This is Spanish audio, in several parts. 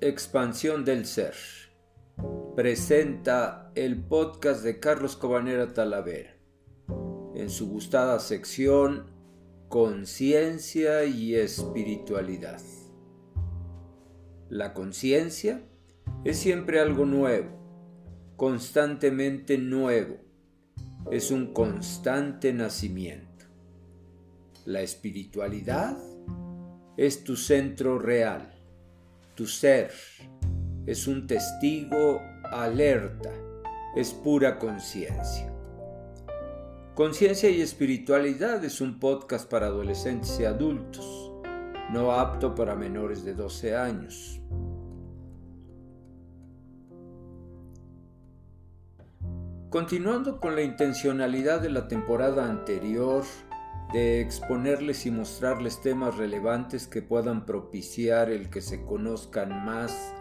Expansión del ser. Presenta el podcast de Carlos Cobanera Talavera. En su gustada sección Conciencia y Espiritualidad. La conciencia es siempre algo nuevo, constantemente nuevo. Es un constante nacimiento. La espiritualidad es tu centro real tu ser es un testigo alerta, es pura conciencia. Conciencia y Espiritualidad es un podcast para adolescentes y adultos, no apto para menores de 12 años. Continuando con la intencionalidad de la temporada anterior, de exponerles y mostrarles temas relevantes que puedan propiciar el que se conozcan más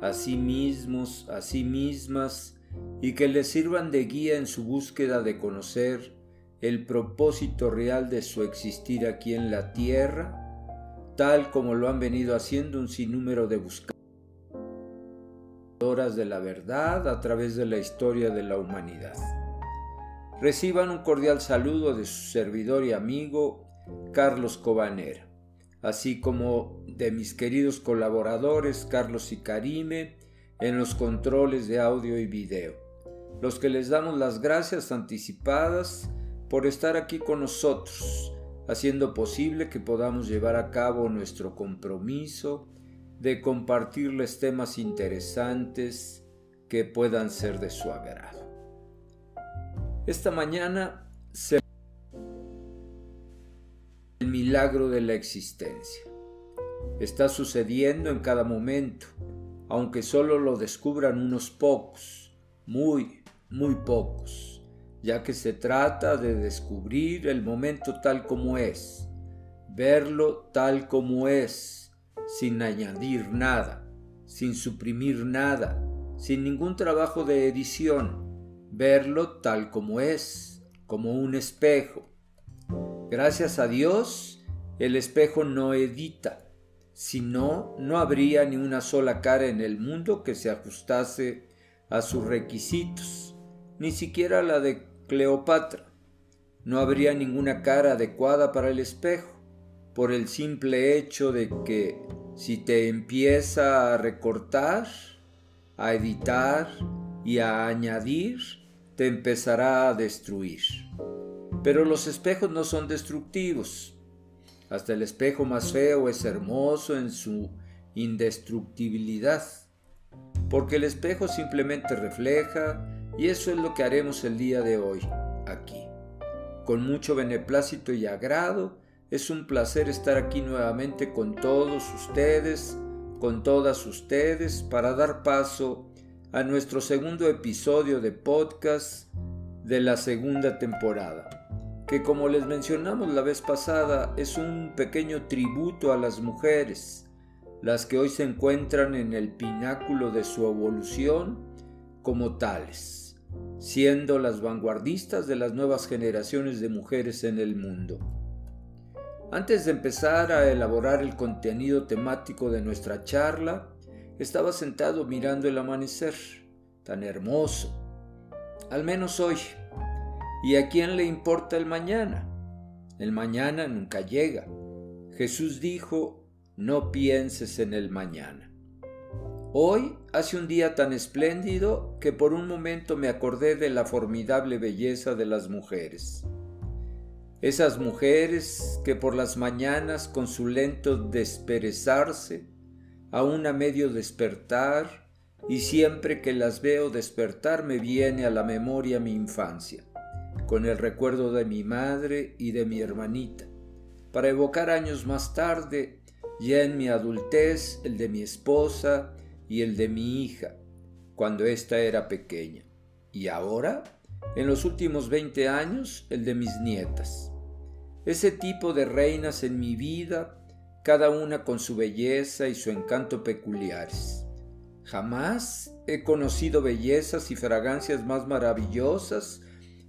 a sí mismos, a sí mismas, y que les sirvan de guía en su búsqueda de conocer el propósito real de su existir aquí en la tierra, tal como lo han venido haciendo un sinnúmero de buscadores de la verdad a través de la historia de la humanidad. Reciban un cordial saludo de su servidor y amigo Carlos Cobanera, así como de mis queridos colaboradores Carlos y Karime en los controles de audio y video, los que les damos las gracias anticipadas por estar aquí con nosotros, haciendo posible que podamos llevar a cabo nuestro compromiso de compartirles temas interesantes que puedan ser de su agrado. Esta mañana se el milagro de la existencia. Está sucediendo en cada momento, aunque solo lo descubran unos pocos, muy, muy pocos, ya que se trata de descubrir el momento tal como es, verlo tal como es, sin añadir nada, sin suprimir nada, sin ningún trabajo de edición, verlo tal como es, como un espejo. Gracias a Dios, el espejo no edita, si no, no habría ni una sola cara en el mundo que se ajustase a sus requisitos, ni siquiera la de Cleopatra. No habría ninguna cara adecuada para el espejo, por el simple hecho de que si te empieza a recortar, a editar y a añadir, te empezará a destruir. Pero los espejos no son destructivos. Hasta el espejo más feo es hermoso en su indestructibilidad, porque el espejo simplemente refleja y eso es lo que haremos el día de hoy, aquí. Con mucho beneplácito y agrado, es un placer estar aquí nuevamente con todos ustedes, con todas ustedes, para dar paso a nuestro segundo episodio de podcast de la segunda temporada, que como les mencionamos la vez pasada es un pequeño tributo a las mujeres, las que hoy se encuentran en el pináculo de su evolución como tales, siendo las vanguardistas de las nuevas generaciones de mujeres en el mundo. Antes de empezar a elaborar el contenido temático de nuestra charla, estaba sentado mirando el amanecer, tan hermoso, al menos hoy. ¿Y a quién le importa el mañana? El mañana nunca llega. Jesús dijo, no pienses en el mañana. Hoy hace un día tan espléndido que por un momento me acordé de la formidable belleza de las mujeres. Esas mujeres que por las mañanas con su lento desperezarse aún a medio despertar, y siempre que las veo despertar me viene a la memoria mi infancia, con el recuerdo de mi madre y de mi hermanita, para evocar años más tarde, ya en mi adultez, el de mi esposa y el de mi hija, cuando ésta era pequeña, y ahora, en los últimos 20 años, el de mis nietas. Ese tipo de reinas en mi vida cada una con su belleza y su encanto peculiares. Jamás he conocido bellezas y fragancias más maravillosas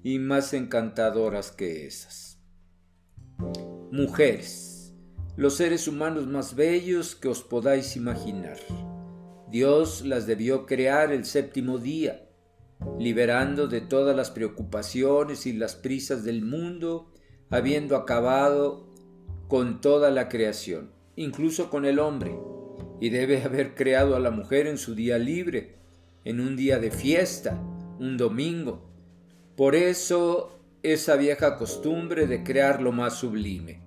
y más encantadoras que esas. Mujeres, los seres humanos más bellos que os podáis imaginar. Dios las debió crear el séptimo día, liberando de todas las preocupaciones y las prisas del mundo, habiendo acabado con toda la creación, incluso con el hombre, y debe haber creado a la mujer en su día libre, en un día de fiesta, un domingo. Por eso esa vieja costumbre de crear lo más sublime.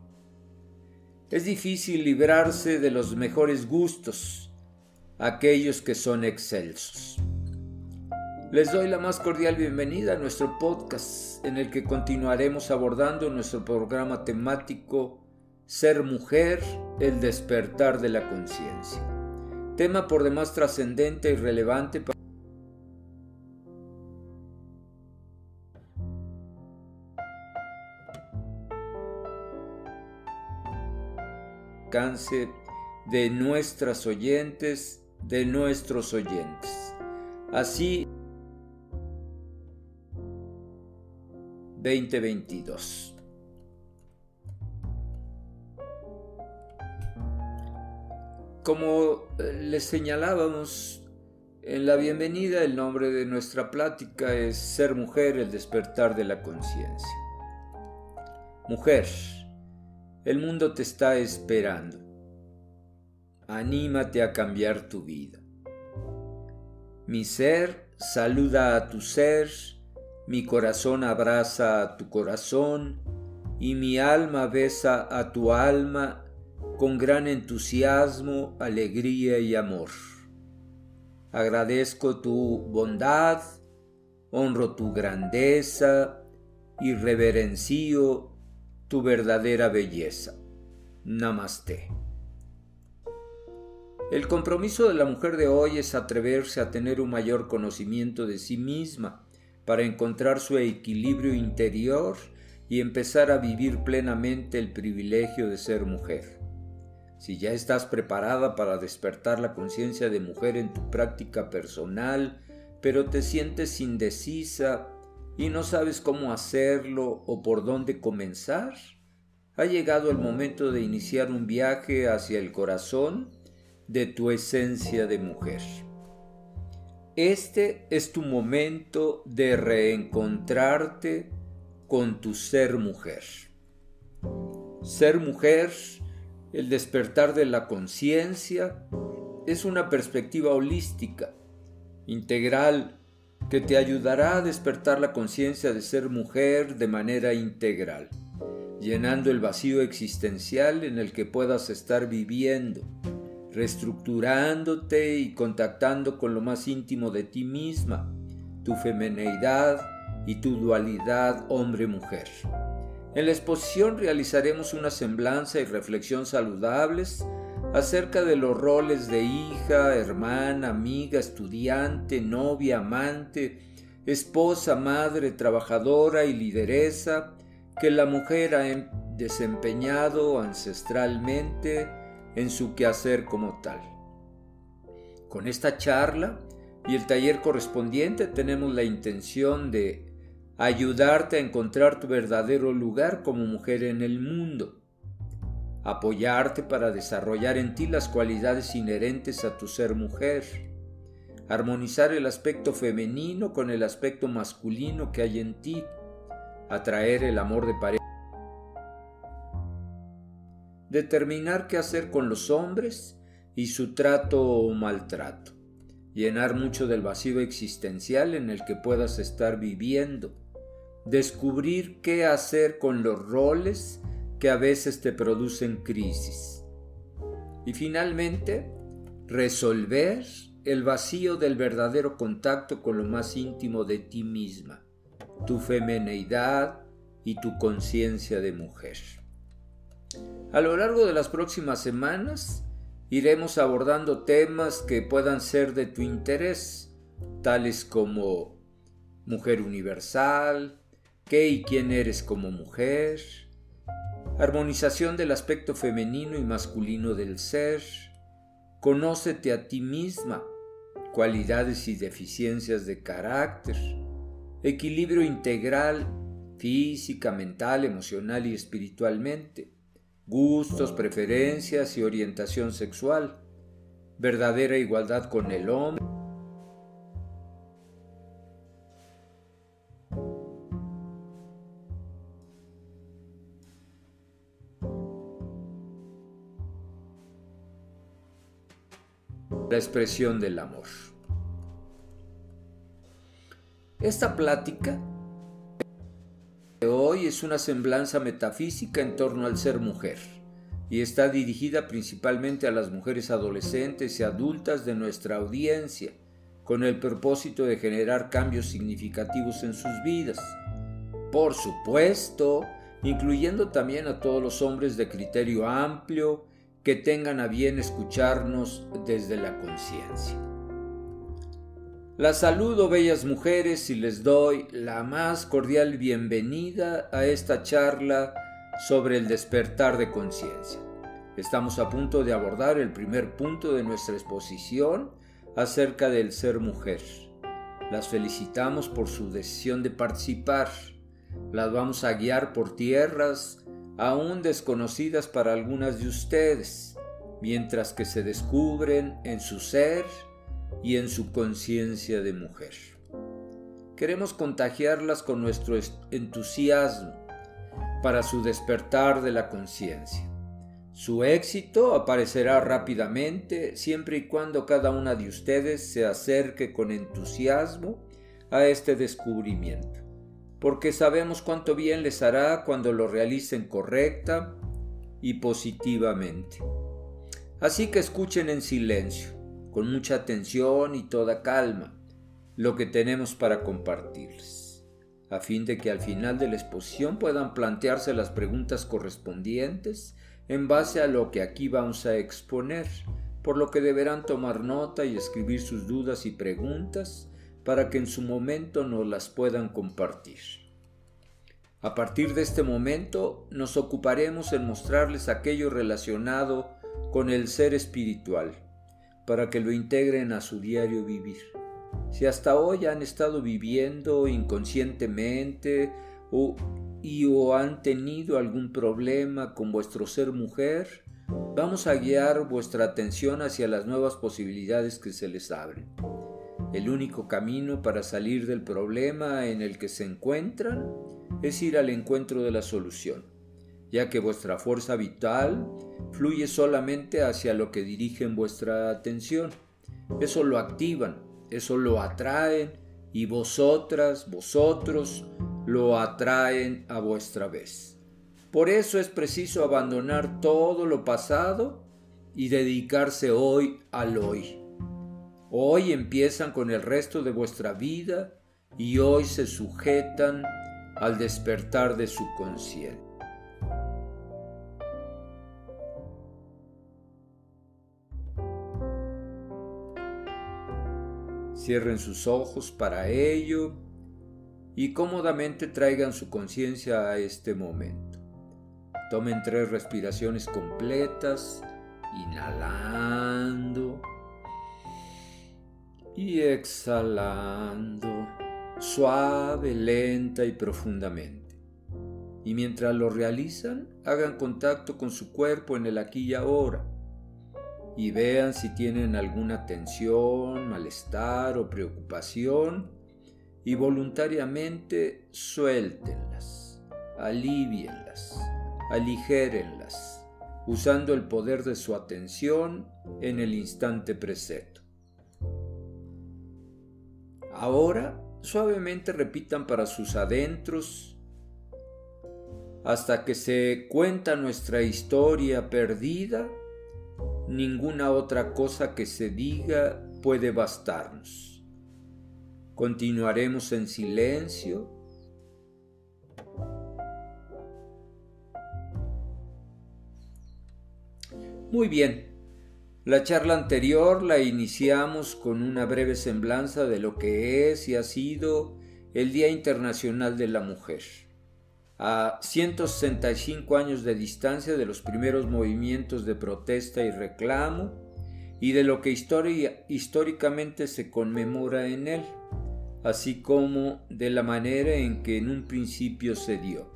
Es difícil librarse de los mejores gustos, aquellos que son excelsos. Les doy la más cordial bienvenida a nuestro podcast en el que continuaremos abordando nuestro programa temático Ser mujer, el despertar de la conciencia. Tema por demás trascendente y relevante para alcance de nuestras oyentes de nuestros oyentes. Así, 2022. Como eh, les señalábamos en la bienvenida, el nombre de nuestra plática es Ser mujer, el despertar de la conciencia. Mujer, el mundo te está esperando anímate a cambiar tu vida. Mi ser saluda a tu ser, mi corazón abraza a tu corazón y mi alma besa a tu alma con gran entusiasmo, alegría y amor. Agradezco tu bondad, honro tu grandeza y reverencio tu verdadera belleza. Namaste. El compromiso de la mujer de hoy es atreverse a tener un mayor conocimiento de sí misma para encontrar su equilibrio interior y empezar a vivir plenamente el privilegio de ser mujer. Si ya estás preparada para despertar la conciencia de mujer en tu práctica personal, pero te sientes indecisa y no sabes cómo hacerlo o por dónde comenzar, ha llegado el momento de iniciar un viaje hacia el corazón de tu esencia de mujer. Este es tu momento de reencontrarte con tu ser mujer. Ser mujer, el despertar de la conciencia, es una perspectiva holística, integral, que te ayudará a despertar la conciencia de ser mujer de manera integral, llenando el vacío existencial en el que puedas estar viviendo reestructurándote y contactando con lo más íntimo de ti misma, tu femineidad y tu dualidad hombre-mujer. En la exposición realizaremos una semblanza y reflexión saludables acerca de los roles de hija, hermana, amiga, estudiante, novia, amante, esposa, madre, trabajadora y lideresa que la mujer ha desempeñado ancestralmente en su quehacer como tal. Con esta charla y el taller correspondiente tenemos la intención de ayudarte a encontrar tu verdadero lugar como mujer en el mundo, apoyarte para desarrollar en ti las cualidades inherentes a tu ser mujer, armonizar el aspecto femenino con el aspecto masculino que hay en ti, atraer el amor de pareja. Determinar qué hacer con los hombres y su trato o maltrato, llenar mucho del vacío existencial en el que puedas estar viviendo, descubrir qué hacer con los roles que a veces te producen crisis y finalmente resolver el vacío del verdadero contacto con lo más íntimo de ti misma, tu femineidad y tu conciencia de mujer. A lo largo de las próximas semanas iremos abordando temas que puedan ser de tu interés, tales como mujer universal, qué y quién eres como mujer, armonización del aspecto femenino y masculino del ser, conócete a ti misma, cualidades y deficiencias de carácter, equilibrio integral física, mental, emocional y espiritualmente gustos, preferencias y orientación sexual, verdadera igualdad con el hombre. Expresión del amor. Esta plática de hoy es una semblanza metafísica en torno al ser mujer y está dirigida principalmente a las mujeres adolescentes y adultas de nuestra audiencia, con el propósito de generar cambios significativos en sus vidas. Por supuesto, incluyendo también a todos los hombres de criterio amplio que tengan a bien escucharnos desde la conciencia. Las saludo, bellas mujeres, y les doy la más cordial bienvenida a esta charla sobre el despertar de conciencia. Estamos a punto de abordar el primer punto de nuestra exposición acerca del ser mujer. Las felicitamos por su decisión de participar. Las vamos a guiar por tierras aún desconocidas para algunas de ustedes, mientras que se descubren en su ser y en su conciencia de mujer. Queremos contagiarlas con nuestro entusiasmo para su despertar de la conciencia. Su éxito aparecerá rápidamente siempre y cuando cada una de ustedes se acerque con entusiasmo a este descubrimiento, porque sabemos cuánto bien les hará cuando lo realicen correcta y positivamente. Así que escuchen en silencio con mucha atención y toda calma lo que tenemos para compartirles, a fin de que al final de la exposición puedan plantearse las preguntas correspondientes en base a lo que aquí vamos a exponer, por lo que deberán tomar nota y escribir sus dudas y preguntas para que en su momento nos las puedan compartir. A partir de este momento nos ocuparemos en mostrarles aquello relacionado con el ser espiritual, para que lo integren a su diario vivir. Si hasta hoy han estado viviendo inconscientemente o, y o han tenido algún problema con vuestro ser mujer, vamos a guiar vuestra atención hacia las nuevas posibilidades que se les abren. El único camino para salir del problema en el que se encuentran es ir al encuentro de la solución ya que vuestra fuerza vital fluye solamente hacia lo que dirigen vuestra atención. Eso lo activan, eso lo atraen y vosotras, vosotros lo atraen a vuestra vez. Por eso es preciso abandonar todo lo pasado y dedicarse hoy al hoy. Hoy empiezan con el resto de vuestra vida y hoy se sujetan al despertar de su conciencia. Cierren sus ojos para ello y cómodamente traigan su conciencia a este momento. Tomen tres respiraciones completas, inhalando y exhalando, suave, lenta y profundamente. Y mientras lo realizan, hagan contacto con su cuerpo en el aquí y ahora y vean si tienen alguna tensión, malestar o preocupación y voluntariamente suéltenlas, alivienlas, aligérenlas, usando el poder de su atención en el instante presente. Ahora suavemente repitan para sus adentros hasta que se cuenta nuestra historia perdida ninguna otra cosa que se diga puede bastarnos. Continuaremos en silencio. Muy bien, la charla anterior la iniciamos con una breve semblanza de lo que es y ha sido el Día Internacional de la Mujer a 165 años de distancia de los primeros movimientos de protesta y reclamo y de lo que históricamente se conmemora en él, así como de la manera en que en un principio se dio.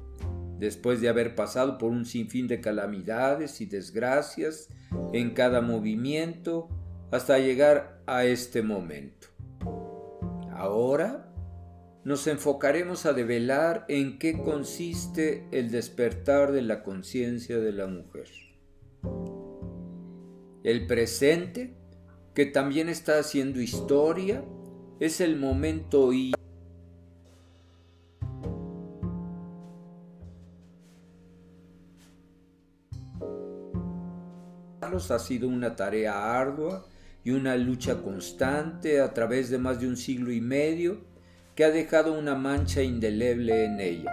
Después de haber pasado por un sinfín de calamidades y desgracias en cada movimiento hasta llegar a este momento. Ahora nos enfocaremos a develar en qué consiste el despertar de la conciencia de la mujer. El presente, que también está haciendo historia, es el momento y ha sido una tarea ardua y una lucha constante a través de más de un siglo y medio que ha dejado una mancha indeleble en ella,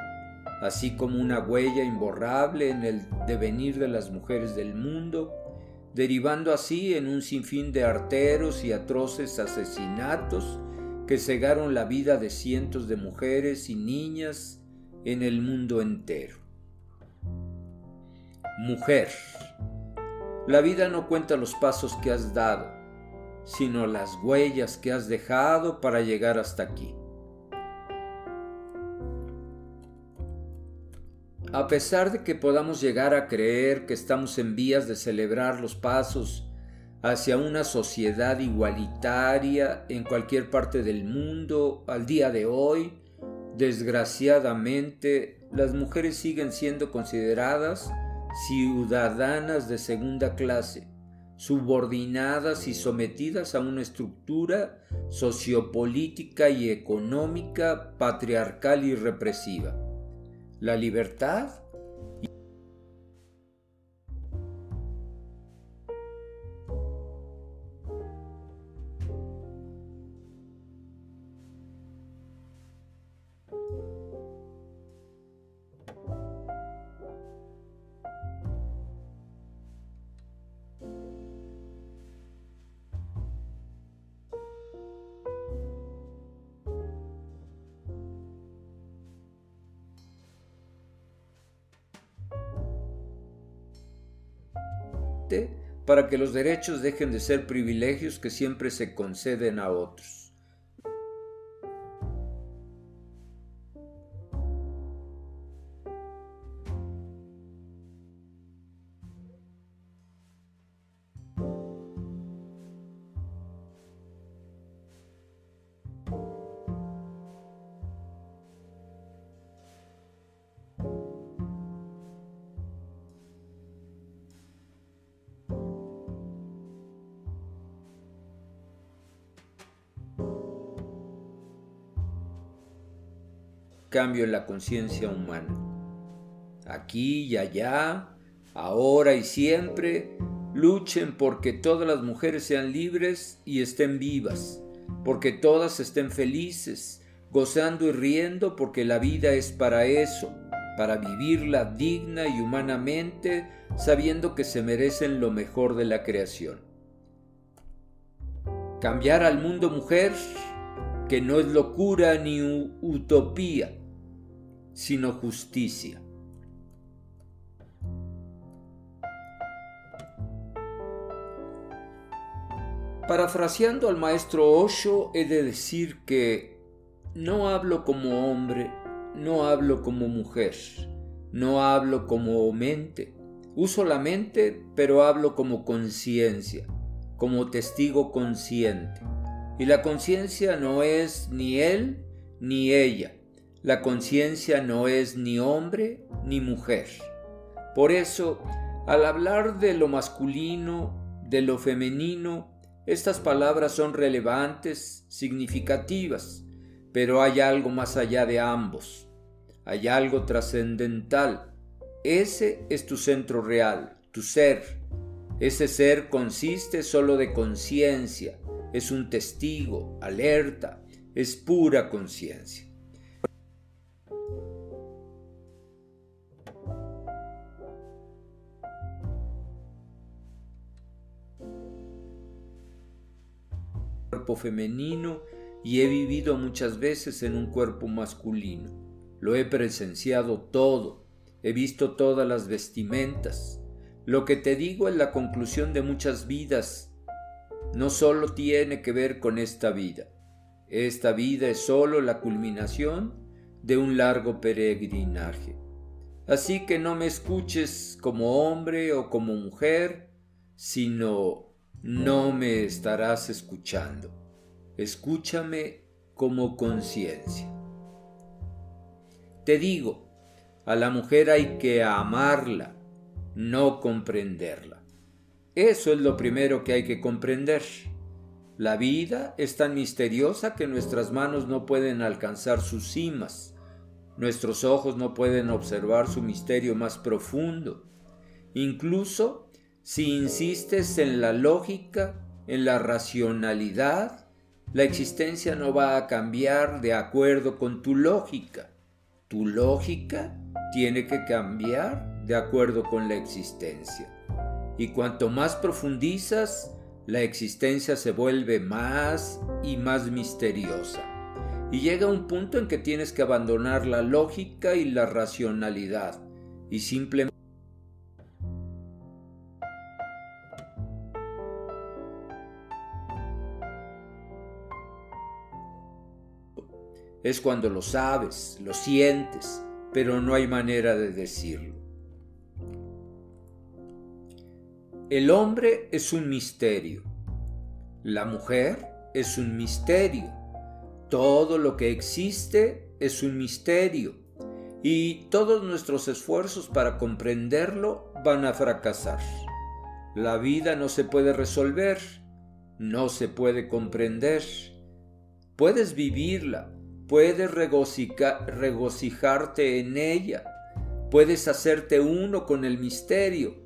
así como una huella imborrable en el devenir de las mujeres del mundo, derivando así en un sinfín de arteros y atroces asesinatos que cegaron la vida de cientos de mujeres y niñas en el mundo entero. Mujer, la vida no cuenta los pasos que has dado, sino las huellas que has dejado para llegar hasta aquí. A pesar de que podamos llegar a creer que estamos en vías de celebrar los pasos hacia una sociedad igualitaria en cualquier parte del mundo al día de hoy, desgraciadamente las mujeres siguen siendo consideradas ciudadanas de segunda clase, subordinadas y sometidas a una estructura sociopolítica y económica patriarcal y represiva. La libertad para que los derechos dejen de ser privilegios que siempre se conceden a otros. Cambio en la conciencia humana. Aquí y allá, ahora y siempre, luchen porque todas las mujeres sean libres y estén vivas, porque todas estén felices, gozando y riendo porque la vida es para eso, para vivirla digna y humanamente, sabiendo que se merecen lo mejor de la creación. Cambiar al mundo mujer, que no es locura ni utopía, sino justicia. Parafraseando al maestro Osho, he de decir que no hablo como hombre, no hablo como mujer, no hablo como mente. Uso la mente, pero hablo como conciencia, como testigo consciente. Y la conciencia no es ni él ni ella, la conciencia no es ni hombre ni mujer. Por eso, al hablar de lo masculino, de lo femenino, estas palabras son relevantes, significativas, pero hay algo más allá de ambos. Hay algo trascendental. Ese es tu centro real, tu ser. Ese ser consiste solo de conciencia, es un testigo, alerta, es pura conciencia. Femenino y he vivido muchas veces en un cuerpo masculino. Lo he presenciado todo, he visto todas las vestimentas. Lo que te digo es la conclusión de muchas vidas. No solo tiene que ver con esta vida. Esta vida es solo la culminación de un largo peregrinaje. Así que no me escuches como hombre o como mujer, sino no me estarás escuchando. Escúchame como conciencia. Te digo, a la mujer hay que amarla, no comprenderla. Eso es lo primero que hay que comprender. La vida es tan misteriosa que nuestras manos no pueden alcanzar sus cimas, nuestros ojos no pueden observar su misterio más profundo. Incluso si insistes en la lógica, en la racionalidad, la existencia no va a cambiar de acuerdo con tu lógica. Tu lógica tiene que cambiar de acuerdo con la existencia. Y cuanto más profundizas, la existencia se vuelve más y más misteriosa. Y llega un punto en que tienes que abandonar la lógica y la racionalidad y simplemente Es cuando lo sabes, lo sientes, pero no hay manera de decirlo. El hombre es un misterio. La mujer es un misterio. Todo lo que existe es un misterio. Y todos nuestros esfuerzos para comprenderlo van a fracasar. La vida no se puede resolver, no se puede comprender. Puedes vivirla, puedes regocijarte en ella, puedes hacerte uno con el misterio,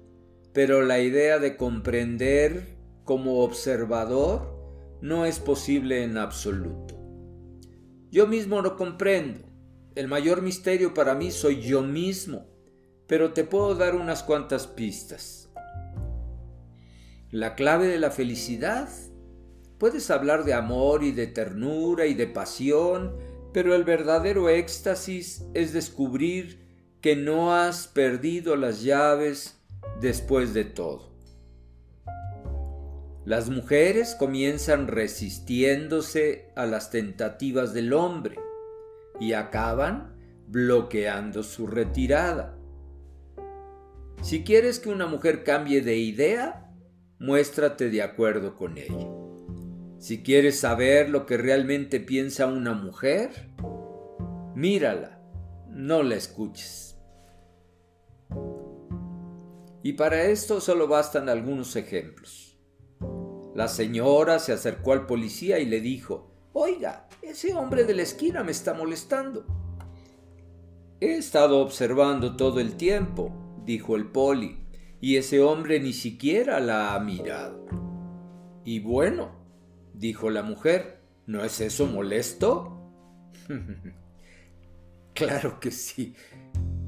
pero la idea de comprender como observador no es posible en absoluto. Yo mismo no comprendo. El mayor misterio para mí soy yo mismo, pero te puedo dar unas cuantas pistas. La clave de la felicidad. Puedes hablar de amor y de ternura y de pasión pero el verdadero éxtasis es descubrir que no has perdido las llaves después de todo. Las mujeres comienzan resistiéndose a las tentativas del hombre y acaban bloqueando su retirada. Si quieres que una mujer cambie de idea, muéstrate de acuerdo con ella. Si quieres saber lo que realmente piensa una mujer, mírala, no la escuches. Y para esto solo bastan algunos ejemplos. La señora se acercó al policía y le dijo, Oiga, ese hombre de la esquina me está molestando. He estado observando todo el tiempo, dijo el poli, y ese hombre ni siquiera la ha mirado. Y bueno, dijo la mujer. ¿No es eso molesto? claro que sí.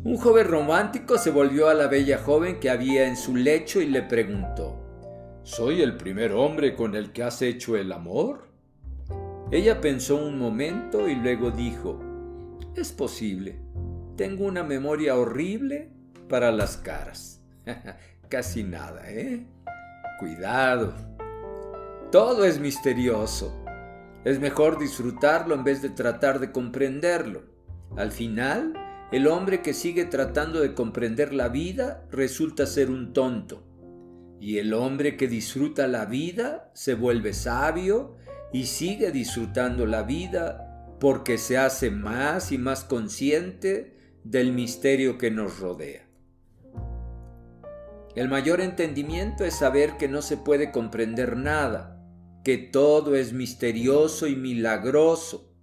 Un joven romántico se volvió a la bella joven que había en su lecho y le preguntó, ¿Soy el primer hombre con el que has hecho el amor? Ella pensó un momento y luego dijo, es posible. Tengo una memoria horrible para las caras. Casi nada, ¿eh? Cuidado. Todo es misterioso. Es mejor disfrutarlo en vez de tratar de comprenderlo. Al final, el hombre que sigue tratando de comprender la vida resulta ser un tonto. Y el hombre que disfruta la vida se vuelve sabio y sigue disfrutando la vida porque se hace más y más consciente del misterio que nos rodea. El mayor entendimiento es saber que no se puede comprender nada, que todo es misterioso y milagroso.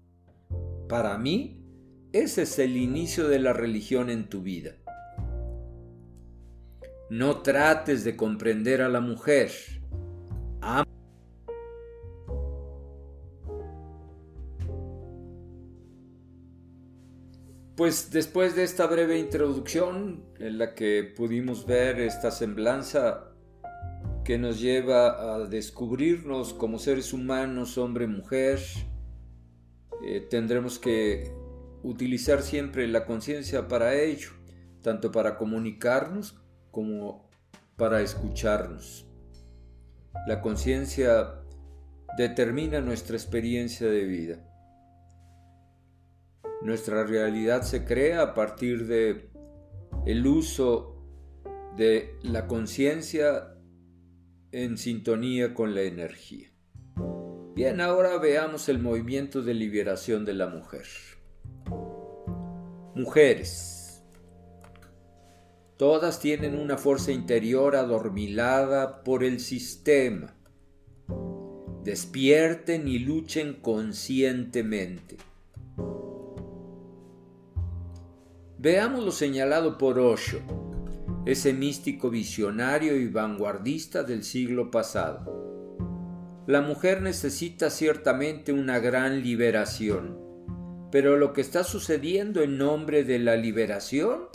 Para mí, ese es el inicio de la religión en tu vida. No trates de comprender a la mujer. Pues después de esta breve introducción en la que pudimos ver esta semblanza que nos lleva a descubrirnos como seres humanos, hombre-mujer. Eh, tendremos que utilizar siempre la conciencia para ello, tanto para comunicarnos como para escucharnos. La conciencia determina nuestra experiencia de vida. Nuestra realidad se crea a partir de el uso de la conciencia en sintonía con la energía. Bien, ahora veamos el movimiento de liberación de la mujer. Mujeres. Todas tienen una fuerza interior adormilada por el sistema. Despierten y luchen conscientemente. Veamos lo señalado por Osho, ese místico visionario y vanguardista del siglo pasado. La mujer necesita ciertamente una gran liberación, pero lo que está sucediendo en nombre de la liberación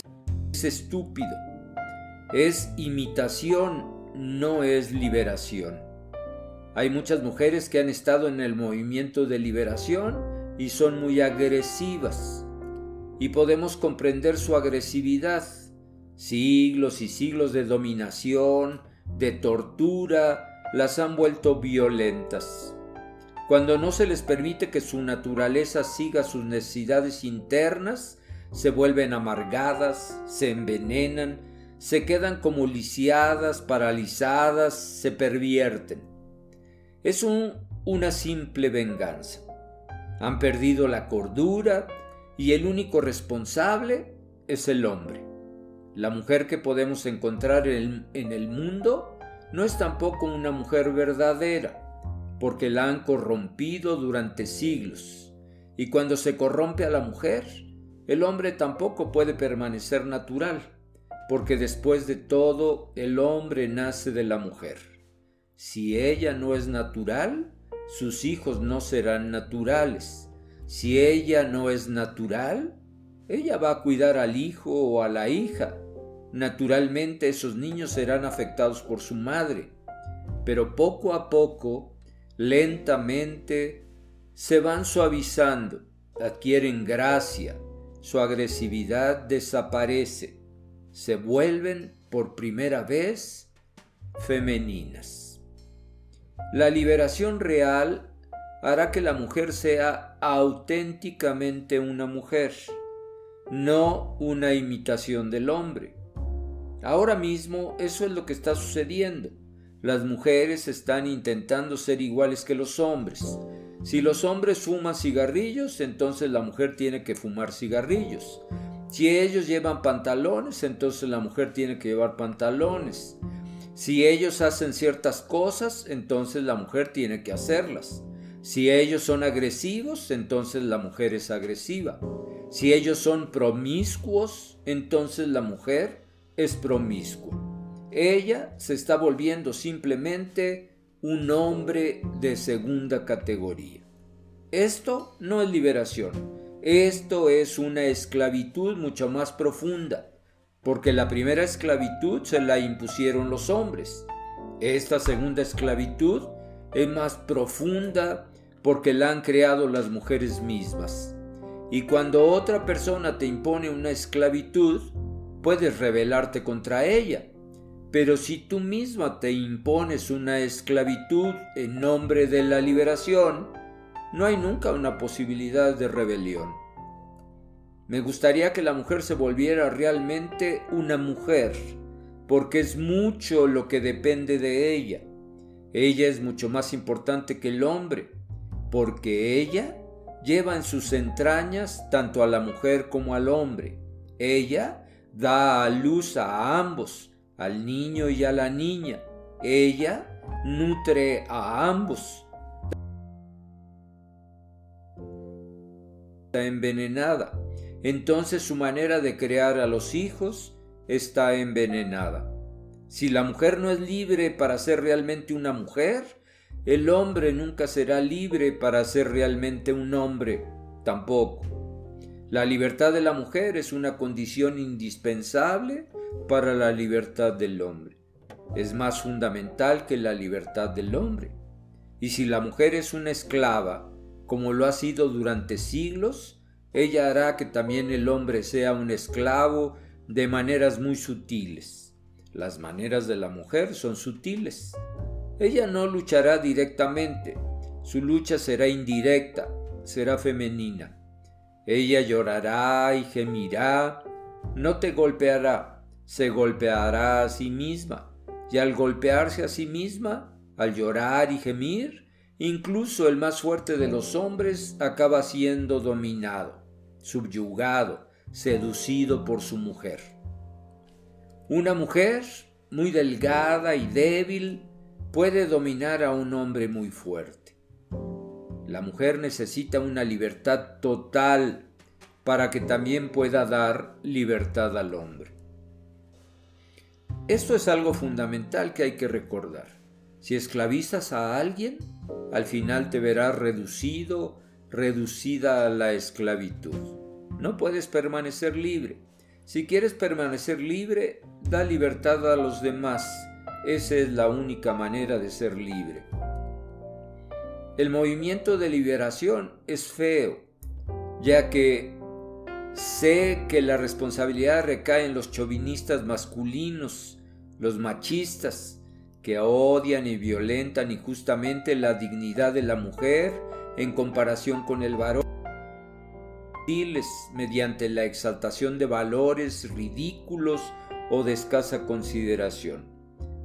es estúpido. Es imitación, no es liberación. Hay muchas mujeres que han estado en el movimiento de liberación y son muy agresivas y podemos comprender su agresividad. Siglos y siglos de dominación, de tortura, las han vuelto violentas. Cuando no se les permite que su naturaleza siga sus necesidades internas, se vuelven amargadas, se envenenan, se quedan como lisiadas, paralizadas, se pervierten. Es una simple venganza. Han perdido la cordura y el único responsable es el hombre. La mujer que podemos encontrar en, el mundo no es tampoco una mujer verdadera, porque la han corrompido durante siglos. Y cuando se corrompe a la mujer, el hombre tampoco puede permanecer natural, porque después de todo el hombre nace de la mujer. Si ella no es natural, sus hijos no serán naturales si ella no es natural, ella va a cuidar al hijo o a la hija. Naturalmente esos niños serán afectados por su madre, pero poco a poco, lentamente, se van suavizando, adquieren gracia, su agresividad desaparece, se vuelven por primera vez femeninas. La liberación real hará que la mujer sea auténticamente una mujer, no una imitación del hombre. Ahora mismo eso es lo que está sucediendo. Las mujeres están intentando ser iguales que los hombres. Si los hombres fuman cigarrillos, entonces la mujer tiene que fumar cigarrillos. Si ellos llevan pantalones, entonces la mujer tiene que llevar pantalones. Si ellos hacen ciertas cosas, entonces la mujer tiene que hacerlas. Si ellos son agresivos, entonces la mujer es agresiva. Si ellos son promiscuos, entonces la mujer es promiscua. Ella se está volviendo simplemente un hombre de segunda categoría. Esto no es liberación, esto es una esclavitud mucho más profunda, porque la primera esclavitud se la impusieron los hombres. Esta segunda esclavitud es más profunda porque la han creado las mujeres mismas. Y cuando otra persona te impone una esclavitud, puedes rebelarte contra ella. Pero si tú misma te impones una esclavitud en nombre de la liberación, no hay nunca una posibilidad de rebelión. Me gustaría que la mujer se volviera realmente una mujer, porque es mucho lo que depende de ella. Ella es mucho más importante que el hombre, porque ella lleva en sus entrañas tanto a la mujer como al hombre. Ella da a luz a ambos, al niño y a la niña. Ella nutre a ambos. Está envenenada. Entonces su manera de crear a los hijos está envenenada. Si la mujer no es libre para ser realmente una mujer, el hombre nunca será libre para ser realmente un hombre, tampoco. La libertad de la mujer es una condición indispensable para la libertad del hombre. Es más fundamental que la libertad del hombre. Y si la mujer es una esclava, como lo ha sido durante siglos, ella hará que también el hombre sea un esclavo de maneras muy sutiles. Las maneras de la mujer son sutiles. Ella no luchará directamente, su lucha será indirecta, será femenina. Ella llorará y gemirá, no te golpeará, se golpeará a sí misma, y al golpearse a sí misma, al llorar y gemir, incluso el más fuerte de los hombres acaba siendo dominado, subyugado, seducido por su mujer. Una mujer muy delgada y débil puede dominar a un hombre muy fuerte. La mujer necesita una libertad total para que también pueda dar libertad al hombre. Esto es algo fundamental que hay que recordar. Si esclavizas a alguien, al final te verás reducido, reducida a la esclavitud. No puedes permanecer libre. Si quieres permanecer libre, da libertad a los demás. Esa es la única manera de ser libre. El movimiento de liberación es feo, ya que sé que la responsabilidad recae en los chauvinistas masculinos, los machistas, que odian y violentan injustamente la dignidad de la mujer en comparación con el varón mediante la exaltación de valores ridículos o de escasa consideración.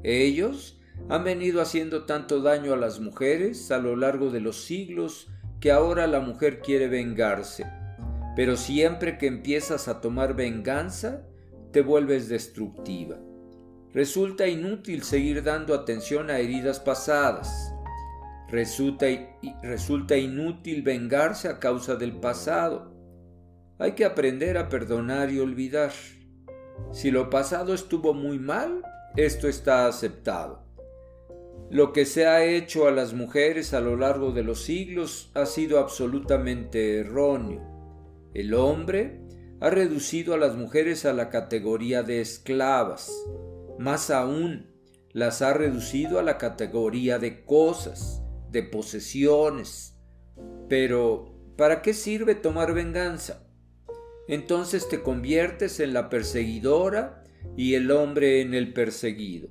Ellos han venido haciendo tanto daño a las mujeres a lo largo de los siglos que ahora la mujer quiere vengarse. Pero siempre que empiezas a tomar venganza, te vuelves destructiva. Resulta inútil seguir dando atención a heridas pasadas. Resulta, resulta inútil vengarse a causa del pasado. Hay que aprender a perdonar y olvidar. Si lo pasado estuvo muy mal, esto está aceptado. Lo que se ha hecho a las mujeres a lo largo de los siglos ha sido absolutamente erróneo. El hombre ha reducido a las mujeres a la categoría de esclavas. Más aún, las ha reducido a la categoría de cosas, de posesiones. Pero, ¿para qué sirve tomar venganza? entonces te conviertes en la perseguidora y el hombre en el perseguido.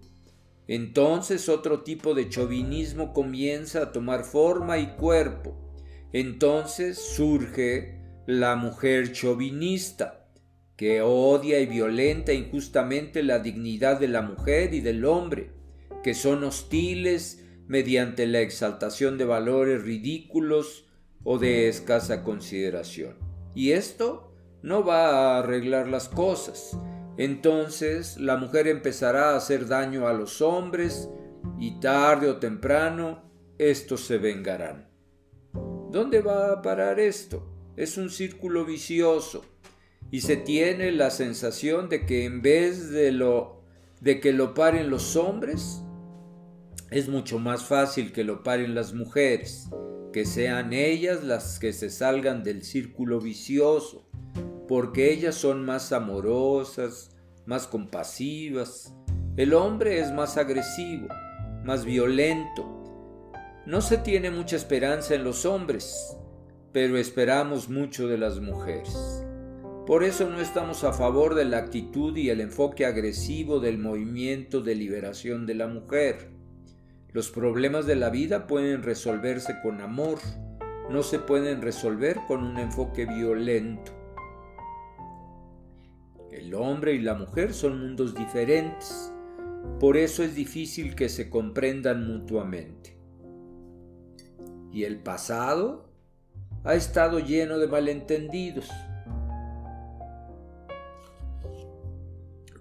Entonces otro tipo de chauvinismo comienza a tomar forma y cuerpo. Entonces surge la mujer chauvinista, que odia y violenta injustamente la dignidad de la mujer y del hombre, que son hostiles mediante la exaltación de valores ridículos o de escasa consideración. Y esto no va a arreglar las cosas. Entonces la mujer empezará a hacer daño a los hombres y tarde o temprano estos se vengarán. ¿Dónde va a parar esto? Es un círculo vicioso y se tiene la sensación de que en vez de lo de que lo paren los hombres, es mucho más fácil que lo paren las mujeres, que sean ellas las que se salgan del círculo vicioso porque ellas son más amorosas, más compasivas. El hombre es más agresivo, más violento. No se tiene mucha esperanza en los hombres, pero esperamos mucho de las mujeres. Por eso no estamos a favor de la actitud y el enfoque agresivo del movimiento de liberación de la mujer. Los problemas de la vida pueden resolverse con amor, no se pueden resolver con un enfoque violento. El hombre y la mujer son mundos diferentes, por eso es difícil que se comprendan mutuamente. Y el pasado ha estado lleno de malentendidos.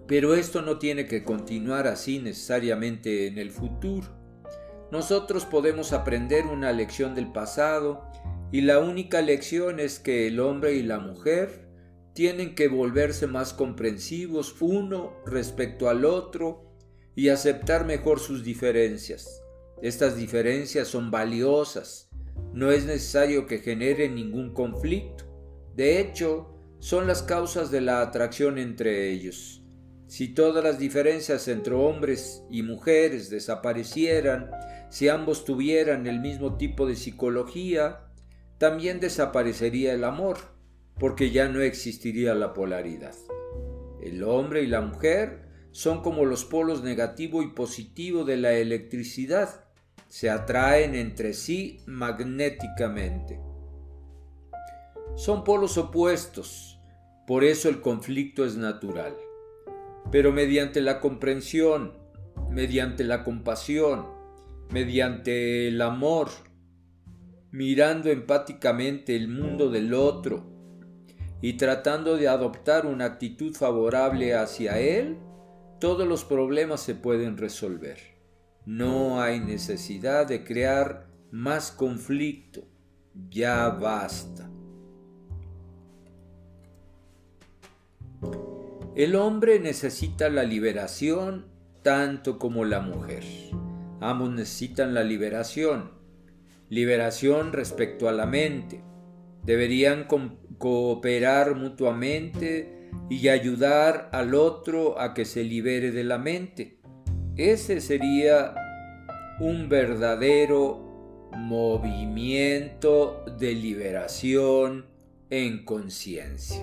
Pero esto no tiene que continuar así necesariamente en el futuro. Nosotros podemos aprender una lección del pasado y la única lección es que el hombre y la mujer tienen que volverse más comprensivos uno respecto al otro y aceptar mejor sus diferencias. Estas diferencias son valiosas, no es necesario que generen ningún conflicto. De hecho, son las causas de la atracción entre ellos. Si todas las diferencias entre hombres y mujeres desaparecieran, si ambos tuvieran el mismo tipo de psicología, también desaparecería el amor porque ya no existiría la polaridad. El hombre y la mujer son como los polos negativo y positivo de la electricidad, se atraen entre sí magnéticamente. Son polos opuestos, Por eso el conflicto es natural. Pero mediante la comprensión, mediante la compasión, mediante el amor, mirando empáticamente el mundo del otro y tratando de adoptar una actitud favorable hacia él, todos los problemas se pueden resolver. No hay necesidad de crear más conflicto. Ya basta. El hombre necesita la liberación tanto como la mujer. Ambos necesitan la liberación. Liberación respecto a la mente. Deberían cooperar mutuamente y ayudar al otro a que se libere de la mente. Ese sería un verdadero movimiento de liberación en conciencia.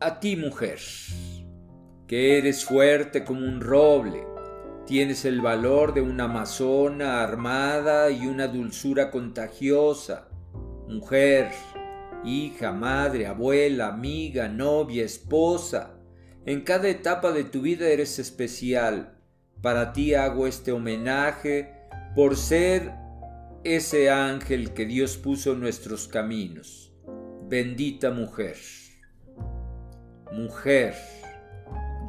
A ti mujer, que eres fuerte como un roble, Tienes el valor de una amazona armada y una dulzura contagiosa. Mujer, hija, madre, abuela, amiga, novia, esposa. En cada etapa de tu vida eres especial. Para ti hago este homenaje por ser ese ángel que Dios puso en nuestros caminos. Bendita mujer. Mujer,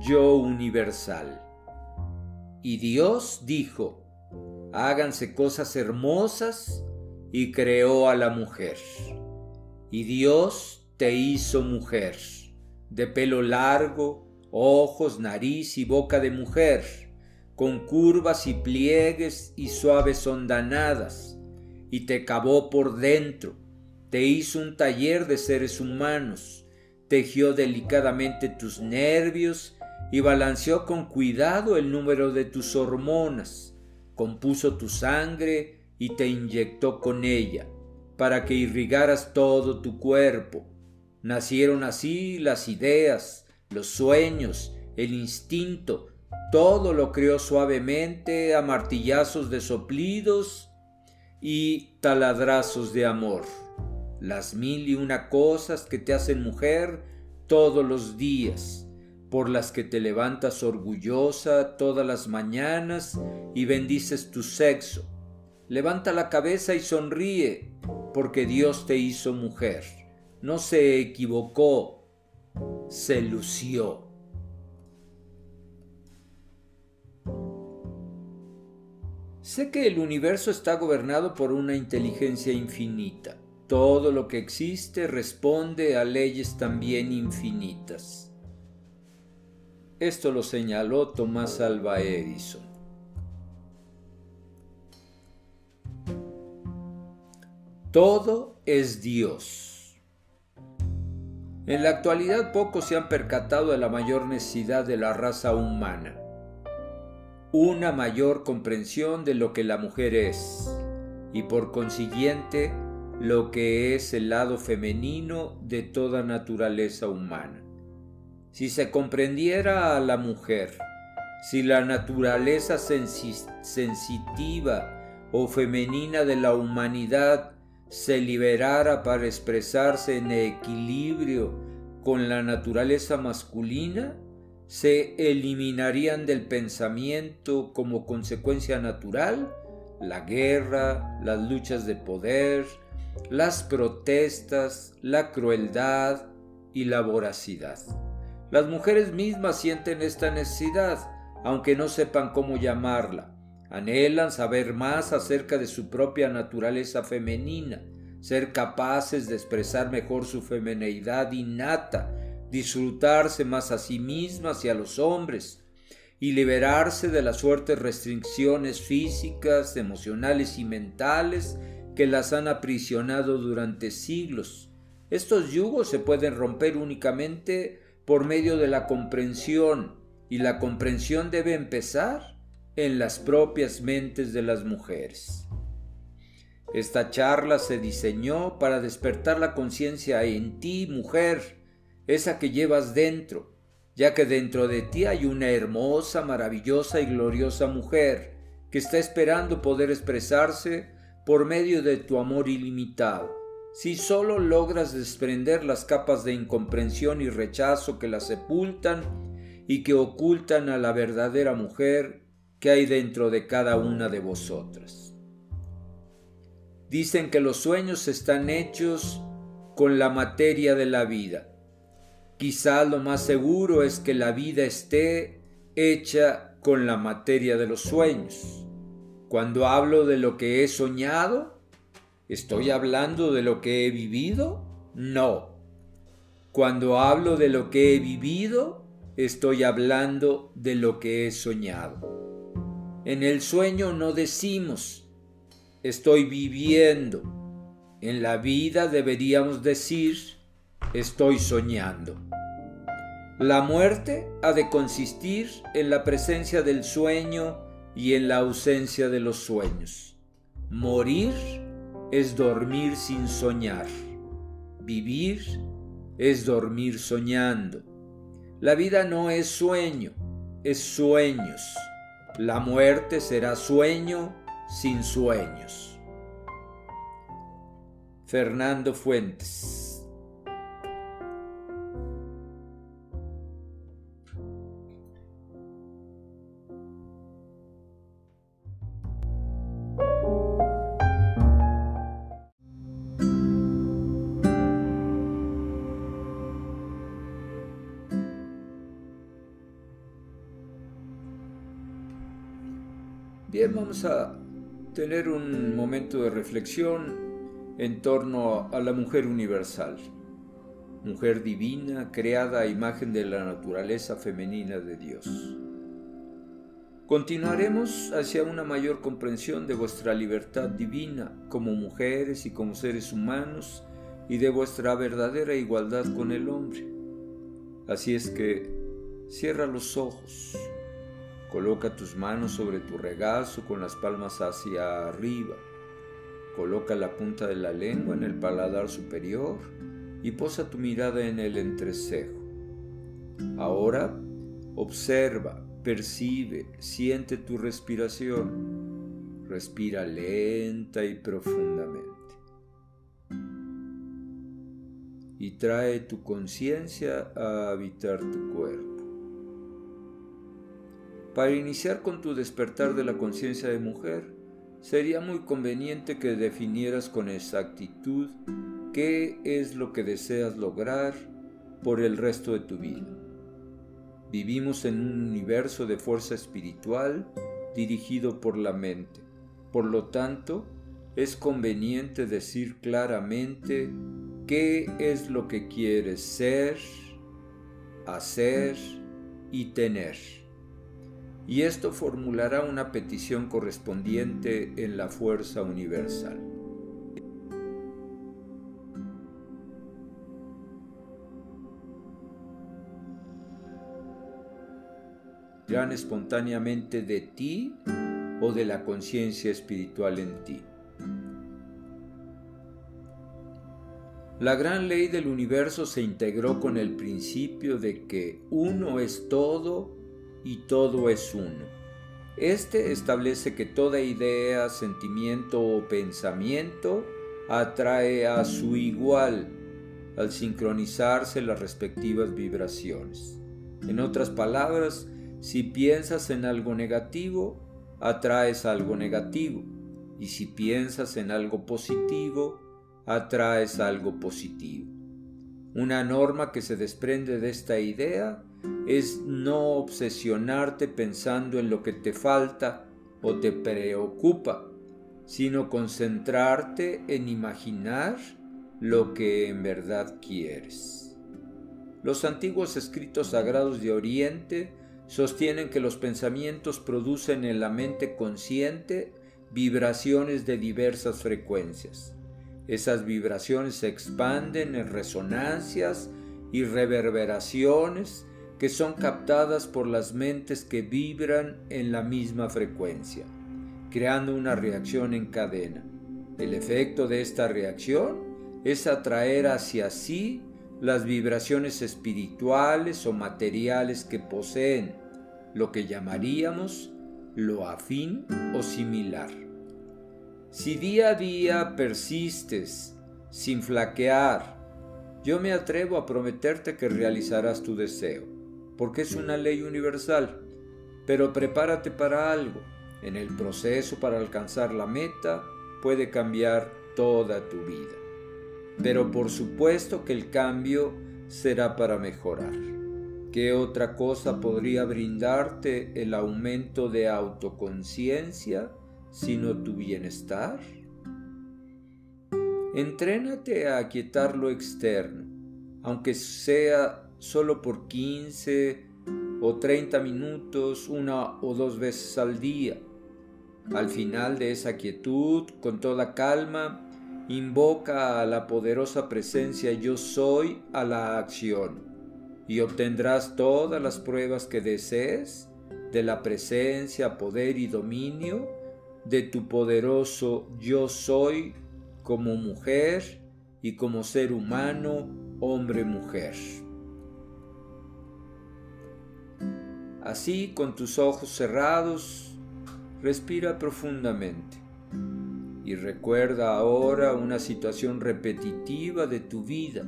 yo universal. Y Dios dijo, háganse cosas hermosas, y creó a la mujer. Y Dios te hizo mujer, de pelo largo, ojos, nariz y boca de mujer, con curvas y pliegues y suaves ondanadas, y te cavó por dentro, te hizo un taller de seres humanos, tejió delicadamente tus nervios y balanceó con cuidado el número de tus hormonas, compuso tu sangre y te inyectó con ella, para que irrigaras todo tu cuerpo. Nacieron así las ideas, los sueños, el instinto, todo lo creó suavemente a martillazos de soplidos y taladrazos de amor. Las mil y una cosas que te hacen mujer todos los días por las que te levantas orgullosa todas las mañanas y bendices tu sexo. Levanta la cabeza y sonríe, porque Dios te hizo mujer. No se equivocó, se lució. Sé que el universo está gobernado por una inteligencia infinita. Todo lo que existe responde a leyes también infinitas. Esto lo señaló Tomás Alba Edison. Todo es Dios. En la actualidad pocos se han percatado de la mayor necesidad de la raza humana, una mayor comprensión de lo que la mujer es y por consiguiente lo que es el lado femenino de toda naturaleza humana si se comprendiera a la mujer, si la naturaleza sensitiva o femenina de la humanidad se liberara para expresarse en equilibrio con la naturaleza masculina, se eliminarían del pensamiento como consecuencia natural la guerra, las luchas de poder, las protestas, la crueldad y la voracidad. Las mujeres mismas sienten esta necesidad, aunque no sepan cómo llamarla. Anhelan saber más acerca de su propia naturaleza femenina, ser capaces de expresar mejor su femineidad innata, disfrutarse más a sí mismas y a los hombres, y liberarse de las fuertes restricciones físicas, emocionales y mentales que las han aprisionado durante siglos. Estos yugos se pueden romper únicamente por medio de la comprensión y la comprensión debe empezar en las propias mentes de las mujeres. Esta charla se diseñó para despertar la conciencia en ti, mujer, esa que llevas dentro, ya que dentro de ti hay una hermosa, maravillosa y gloriosa mujer, que está esperando poder expresarse por medio de tu amor ilimitado. Si solo logras desprender las capas de incomprensión y rechazo que la sepultan y que ocultan a la verdadera mujer que hay dentro de cada una de vosotras. Dicen que los sueños están hechos con la materia de la vida. Quizá lo más seguro es que la vida esté hecha con la materia de los sueños. Cuando hablo de lo que he soñado, ¿estoy hablando de lo que he vivido? No. Cuando hablo de lo que he vivido, estoy hablando de lo que he soñado. En el sueño no decimos, estoy viviendo. En la vida deberíamos decir, estoy soñando. La muerte ha de consistir en la presencia del sueño y en la ausencia de los sueños. Morir es dormir sin soñar. Vivir es dormir soñando. La vida no es sueño, es sueños. La muerte será sueño sin sueños. Fernando Fuentes a tener un momento de reflexión en torno a la mujer universal, mujer divina creada a imagen de la naturaleza femenina de Dios. Continuaremos hacia una mayor comprensión de vuestra libertad divina como mujeres y como seres humanos y de vuestra verdadera igualdad con el hombre. Así es que cierra los ojos Coloca tus manos sobre tu regazo con las palmas hacia arriba. Coloca la punta de la lengua en el paladar superior y posa tu mirada en el entrecejo. Ahora observa, percibe, siente tu respiración. Respira lenta y profundamente. Y trae tu conciencia a habitar tu cuerpo. Para iniciar con tu despertar de la conciencia de mujer, sería muy conveniente que definieras con exactitud qué es lo que deseas lograr por el resto de tu vida. Vivimos en un universo de fuerza espiritual dirigido por la mente. Por lo tanto, es conveniente decir claramente qué es lo que quieres ser, hacer y tener y esto formulará una petición correspondiente en la fuerza universal. ¿Irán espontáneamente de ti o de la conciencia espiritual en ti. La gran ley del universo se integró con el principio de que uno es todo y todo es uno. Este establece que toda idea, sentimiento o pensamiento atrae a su igual al sincronizarse las respectivas vibraciones. En otras palabras, si piensas en algo negativo, atraes algo negativo. Y si piensas en algo positivo, atraes algo positivo. Una norma que se desprende de esta idea es no obsesionarte pensando en lo que te falta o te preocupa, sino concentrarte en imaginar lo que en verdad quieres. Los antiguos escritos sagrados de Oriente sostienen que los pensamientos producen en la mente consciente vibraciones de diversas frecuencias. Esas vibraciones se expanden en resonancias y reverberaciones que son captadas por las mentes que vibran en la misma frecuencia, creando una reacción en cadena. El efecto de esta reacción es atraer hacia sí las vibraciones espirituales o materiales que poseen, lo que llamaríamos lo afín o similar. Si día a día persistes sin flaquear, yo me atrevo a prometerte que realizarás tu deseo, porque es una ley universal. Pero prepárate para algo. En el proceso para alcanzar la meta puede cambiar toda tu vida. Pero por supuesto que el cambio será para mejorar. ¿Qué otra cosa podría brindarte el aumento de autoconciencia sino tu bienestar? Entrénate a aquietar lo externo, aunque sea solo por 15 o 30 minutos, una o dos veces al día. Al final de esa quietud, con toda calma, invoca a la poderosa presencia yo soy a la acción y obtendrás todas las pruebas que desees de la presencia, poder y dominio de tu poderoso yo soy como mujer y como ser humano, hombre-mujer. Así, con tus ojos cerrados, respira profundamente y recuerda ahora una situación repetitiva de tu vida,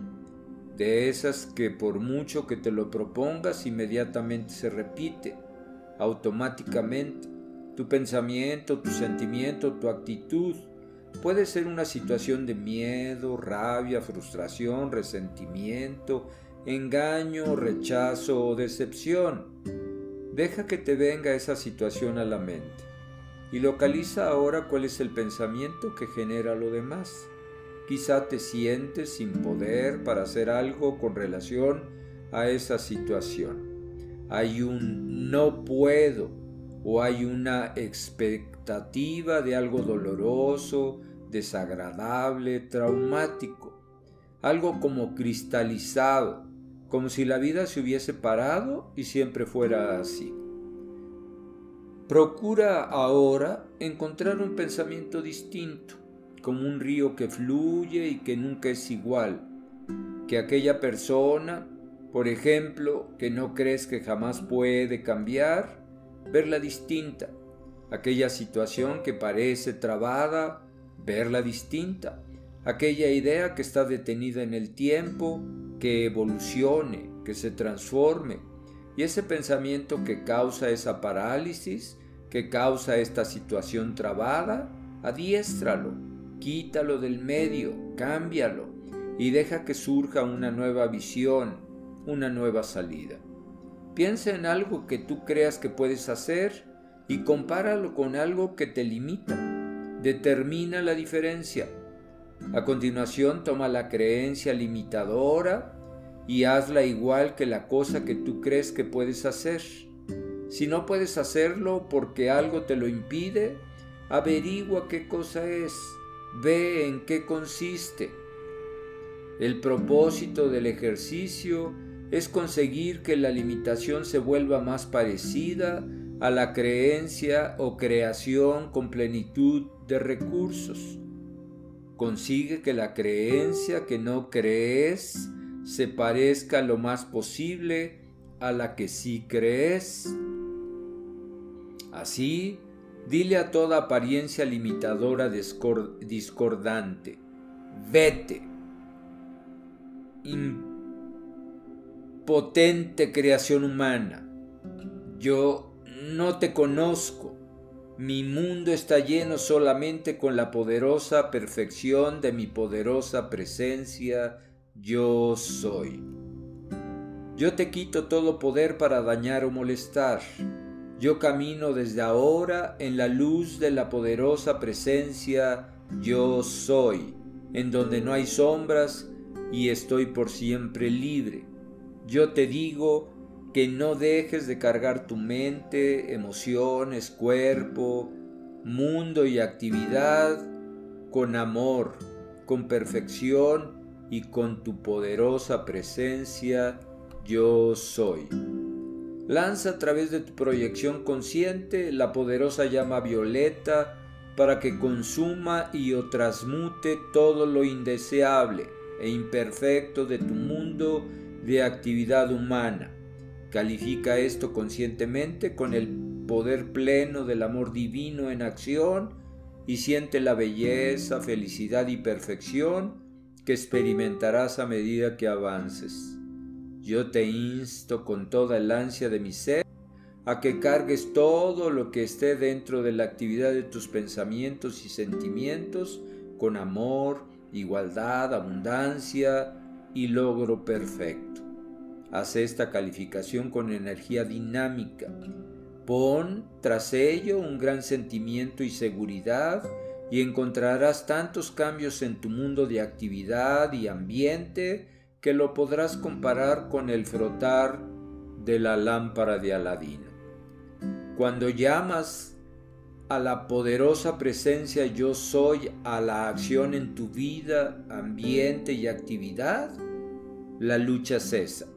de esas que por mucho que te lo propongas inmediatamente se repite, automáticamente. Tu pensamiento, tu sentimiento, tu actitud puede ser una situación de miedo, rabia, frustración, resentimiento, engaño, rechazo o decepción. Deja que te venga esa situación a la mente y localiza ahora cuál es el pensamiento que genera lo demás. Quizá te sientes sin poder para hacer algo con relación a esa situación. Hay un no puedo o hay una expectativa de algo doloroso, desagradable, traumático, algo como cristalizado, como si la vida se hubiese parado y siempre fuera así. Procura ahora encontrar un pensamiento distinto, como un río que fluye y que nunca es igual, que aquella persona, por ejemplo, que no crees que jamás puede cambiar, verla distinta, aquella situación que parece trabada, verla distinta, aquella idea que está detenida en el tiempo, que evolucione, que se transforme, y ese pensamiento que causa esa parálisis, que causa esta situación trabada, adiéstralo, quítalo del medio, cámbialo y deja que surja una nueva visión, una nueva salida. Piensa en algo que tú creas que puedes hacer y compáralo con algo que te limita. Determina la diferencia. A continuación toma la creencia limitadora y hazla igual que la cosa que tú crees que puedes hacer. Si no puedes hacerlo porque algo te lo impide, averigua qué cosa es, ve en qué consiste. El propósito del ejercicio es conseguir que la limitación se vuelva más parecida a la creencia o creación con plenitud de recursos. Consigue que la creencia que no crees se parezca lo más posible a la que sí crees. Así, dile a toda apariencia limitadora discordante, vete, impotente creación humana, yo no te conozco, mi mundo está lleno solamente con la poderosa perfección de mi poderosa presencia, yo soy. Yo te quito todo poder para dañar o molestar. Yo camino desde ahora en la luz de la poderosa presencia yo soy, en donde no hay sombras y estoy por siempre libre. Yo te digo que no dejes de cargar tu mente, emociones, cuerpo, mundo y actividad con amor, con perfección y con tu poderosa presencia yo soy. Lanza a través de tu proyección consciente la poderosa llama violeta para que consuma y o transmute todo lo indeseable e imperfecto de tu mundo de actividad humana. Califica esto conscientemente con el poder pleno del amor divino en acción y siente la belleza, felicidad y perfección que experimentarás a medida que avances. Yo te insto con toda el ansia de mi ser a que cargues todo lo que esté dentro de la actividad de tus pensamientos y sentimientos con amor, igualdad, abundancia y logro perfecto. Haz esta calificación con energía dinámica. Pon tras ello un gran sentimiento y seguridad y encontrarás tantos cambios en tu mundo de actividad y ambiente que lo podrás comparar con el frotar de la lámpara de Aladino. Cuando llamas a la poderosa presencia yo soy a la acción en tu vida, ambiente y actividad, la lucha cesa.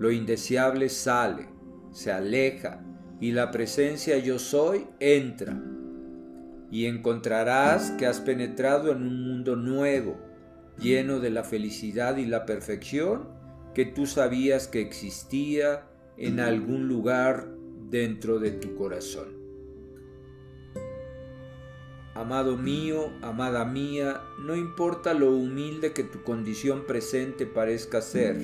Lo indeseable sale, se aleja y la presencia yo soy entra. Y encontrarás que has penetrado en un mundo nuevo, lleno de la felicidad y la perfección que tú sabías que existía en algún lugar dentro de tu corazón. Amado mío, amada mía, no importa lo humilde que tu condición presente parezca ser,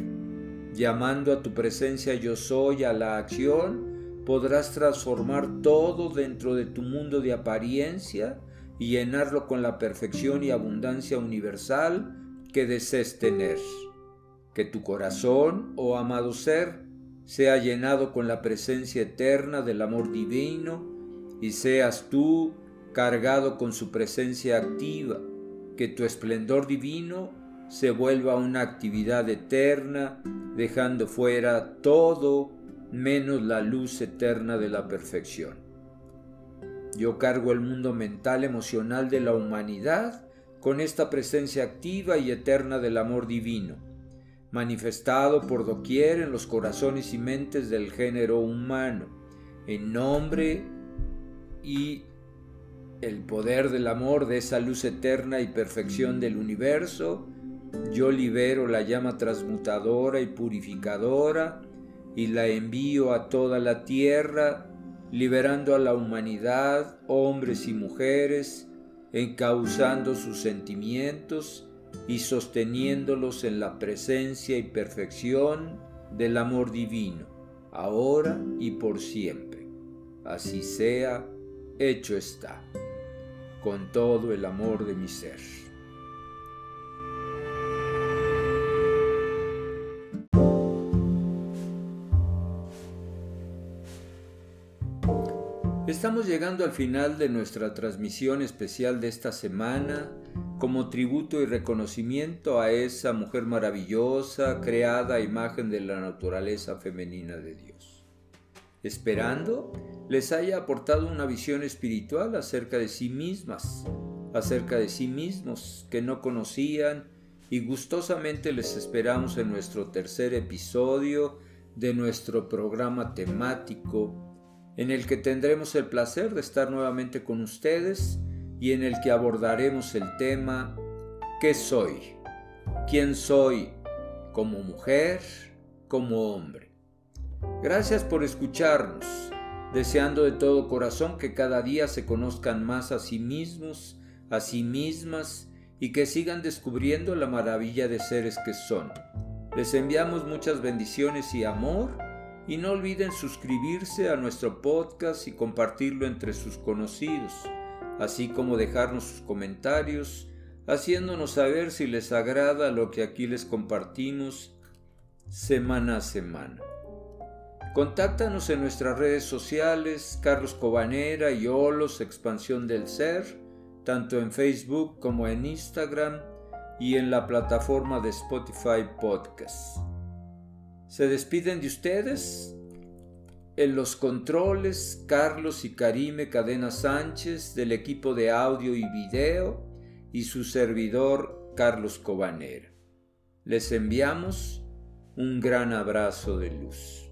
llamando a tu presencia yo soy a la acción, podrás transformar todo dentro de tu mundo de apariencia y llenarlo con la perfección y abundancia universal que desees tener. Que tu corazón, oh amado ser, sea llenado con la presencia eterna del amor divino y seas tú cargado con su presencia activa, que tu esplendor divino se vuelva una actividad eterna, dejando fuera todo menos la luz eterna de la perfección. Yo cargo el mundo mental emocional de la humanidad con esta presencia activa y eterna del amor divino manifestado por doquier en los corazones y mentes del género humano, en nombre y el poder del amor de esa luz eterna y perfección del universo, yo libero la llama transmutadora y purificadora y la envío a toda la tierra, liberando a la humanidad, hombres y mujeres, encauzando sus sentimientos y sosteniéndolos en la presencia y perfección del amor divino, ahora y por siempre. Así sea, hecho está, con todo el amor de mi ser. Estamos llegando al final de nuestra transmisión especial de esta semana como tributo y reconocimiento a esa mujer maravillosa, creada a imagen de la naturaleza femenina de Dios. Esperando les haya aportado una visión espiritual acerca de sí mismas, acerca de sí mismos que no conocían y gustosamente les esperamos en nuestro tercer episodio de nuestro programa temático en el que tendremos el placer de estar nuevamente con ustedes y en el que abordaremos el tema ¿Qué soy? ¿Quién soy como mujer, como hombre? Gracias por escucharnos, deseando de todo corazón que cada día se conozcan más a sí mismos, a sí mismas y que sigan descubriendo la maravilla de seres que son. Les enviamos muchas bendiciones y amor y no olviden suscribirse a nuestro podcast y compartirlo entre sus conocidos así como dejarnos sus comentarios, haciéndonos saber si les agrada lo que aquí les compartimos semana a semana. Contáctanos en nuestras redes sociales, Carlos Cobanera y Olos Expansión del Ser, tanto en Facebook como en Instagram y en la plataforma de Spotify Podcast. Se despiden de ustedes en los controles Carlos y Karime Cadena Sánchez del equipo de audio y video y su servidor Carlos Cobanera. Les enviamos un gran abrazo de luz.